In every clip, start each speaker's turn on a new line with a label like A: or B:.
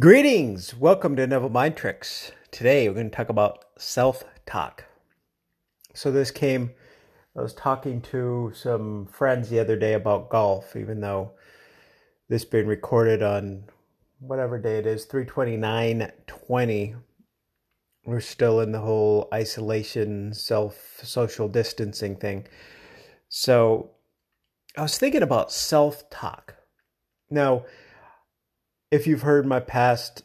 A: Greetings! Welcome to Neville Mind Tricks. Today we're going to talk about self talk. So, this came, I was talking to some friends the other day about golf, even though this being recorded on whatever day it is, 329 20. We're still in the whole isolation, self social distancing thing. So, I was thinking about self talk. Now, if you've heard my past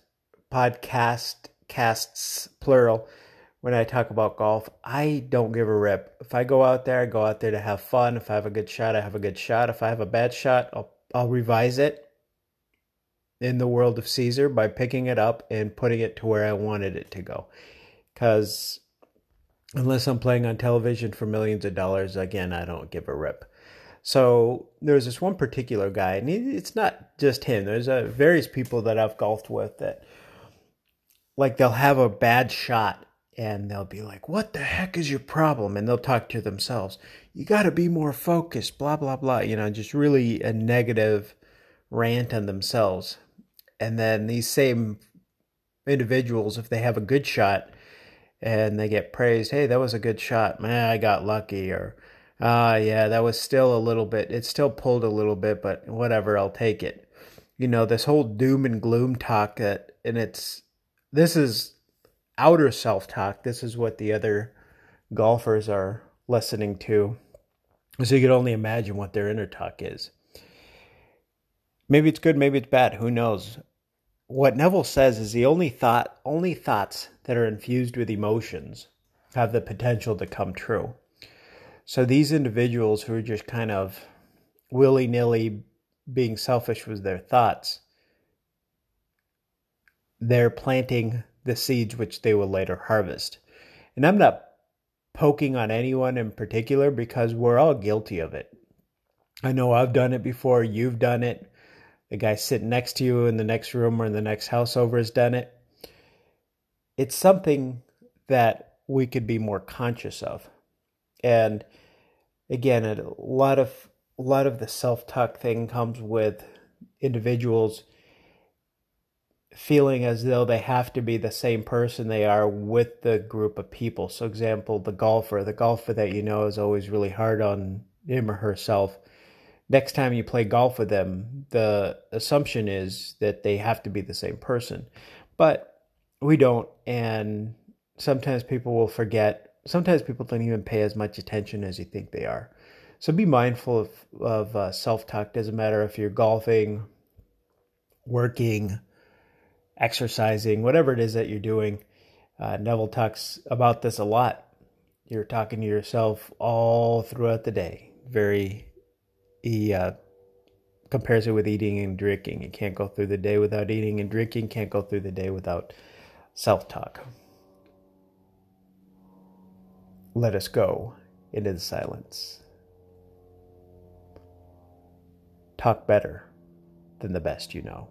A: podcast casts plural when I talk about golf, I don't give a rip. If I go out there, I go out there to have fun. If I have a good shot, I have a good shot. If I have a bad shot, I'll I'll revise it in the world of Caesar by picking it up and putting it to where I wanted it to go. Cuz unless I'm playing on television for millions of dollars, again, I don't give a rip. So there's this one particular guy, and it's not just him. There's uh, various people that I've golfed with that, like, they'll have a bad shot and they'll be like, What the heck is your problem? And they'll talk to themselves. You got to be more focused, blah, blah, blah. You know, just really a negative rant on themselves. And then these same individuals, if they have a good shot and they get praised, Hey, that was a good shot. Man, I got lucky. Or, Ah, uh, yeah, that was still a little bit. It still pulled a little bit, but whatever, I'll take it. You know, this whole doom and gloom talk that, and it's this is outer self talk. This is what the other golfers are listening to. So you can only imagine what their inner talk is. Maybe it's good, maybe it's bad. Who knows? What Neville says is the only thought, only thoughts that are infused with emotions have the potential to come true. So these individuals who are just kind of willy nilly being selfish with their thoughts, they're planting the seeds which they will later harvest. And I'm not poking on anyone in particular because we're all guilty of it. I know I've done it before, you've done it. The guy sitting next to you in the next room or in the next house over has done it. It's something that we could be more conscious of. And again, a lot of a lot of the self talk thing comes with individuals feeling as though they have to be the same person they are with the group of people. So, example, the golfer, the golfer that you know is always really hard on him or herself. Next time you play golf with them, the assumption is that they have to be the same person. But we don't. And sometimes people will forget sometimes people don't even pay as much attention as you think they are. So be mindful of, of uh, self talk. Doesn't matter if you're golfing, working, exercising, whatever it is that you're doing. Uh, Neville talks about this a lot. You're talking to yourself all throughout the day. Very, he uh, compares it with eating and drinking. You can't go through the day without eating and drinking. Can't go through the day without self talk. Let us go into the silence. Talk better than the best you know.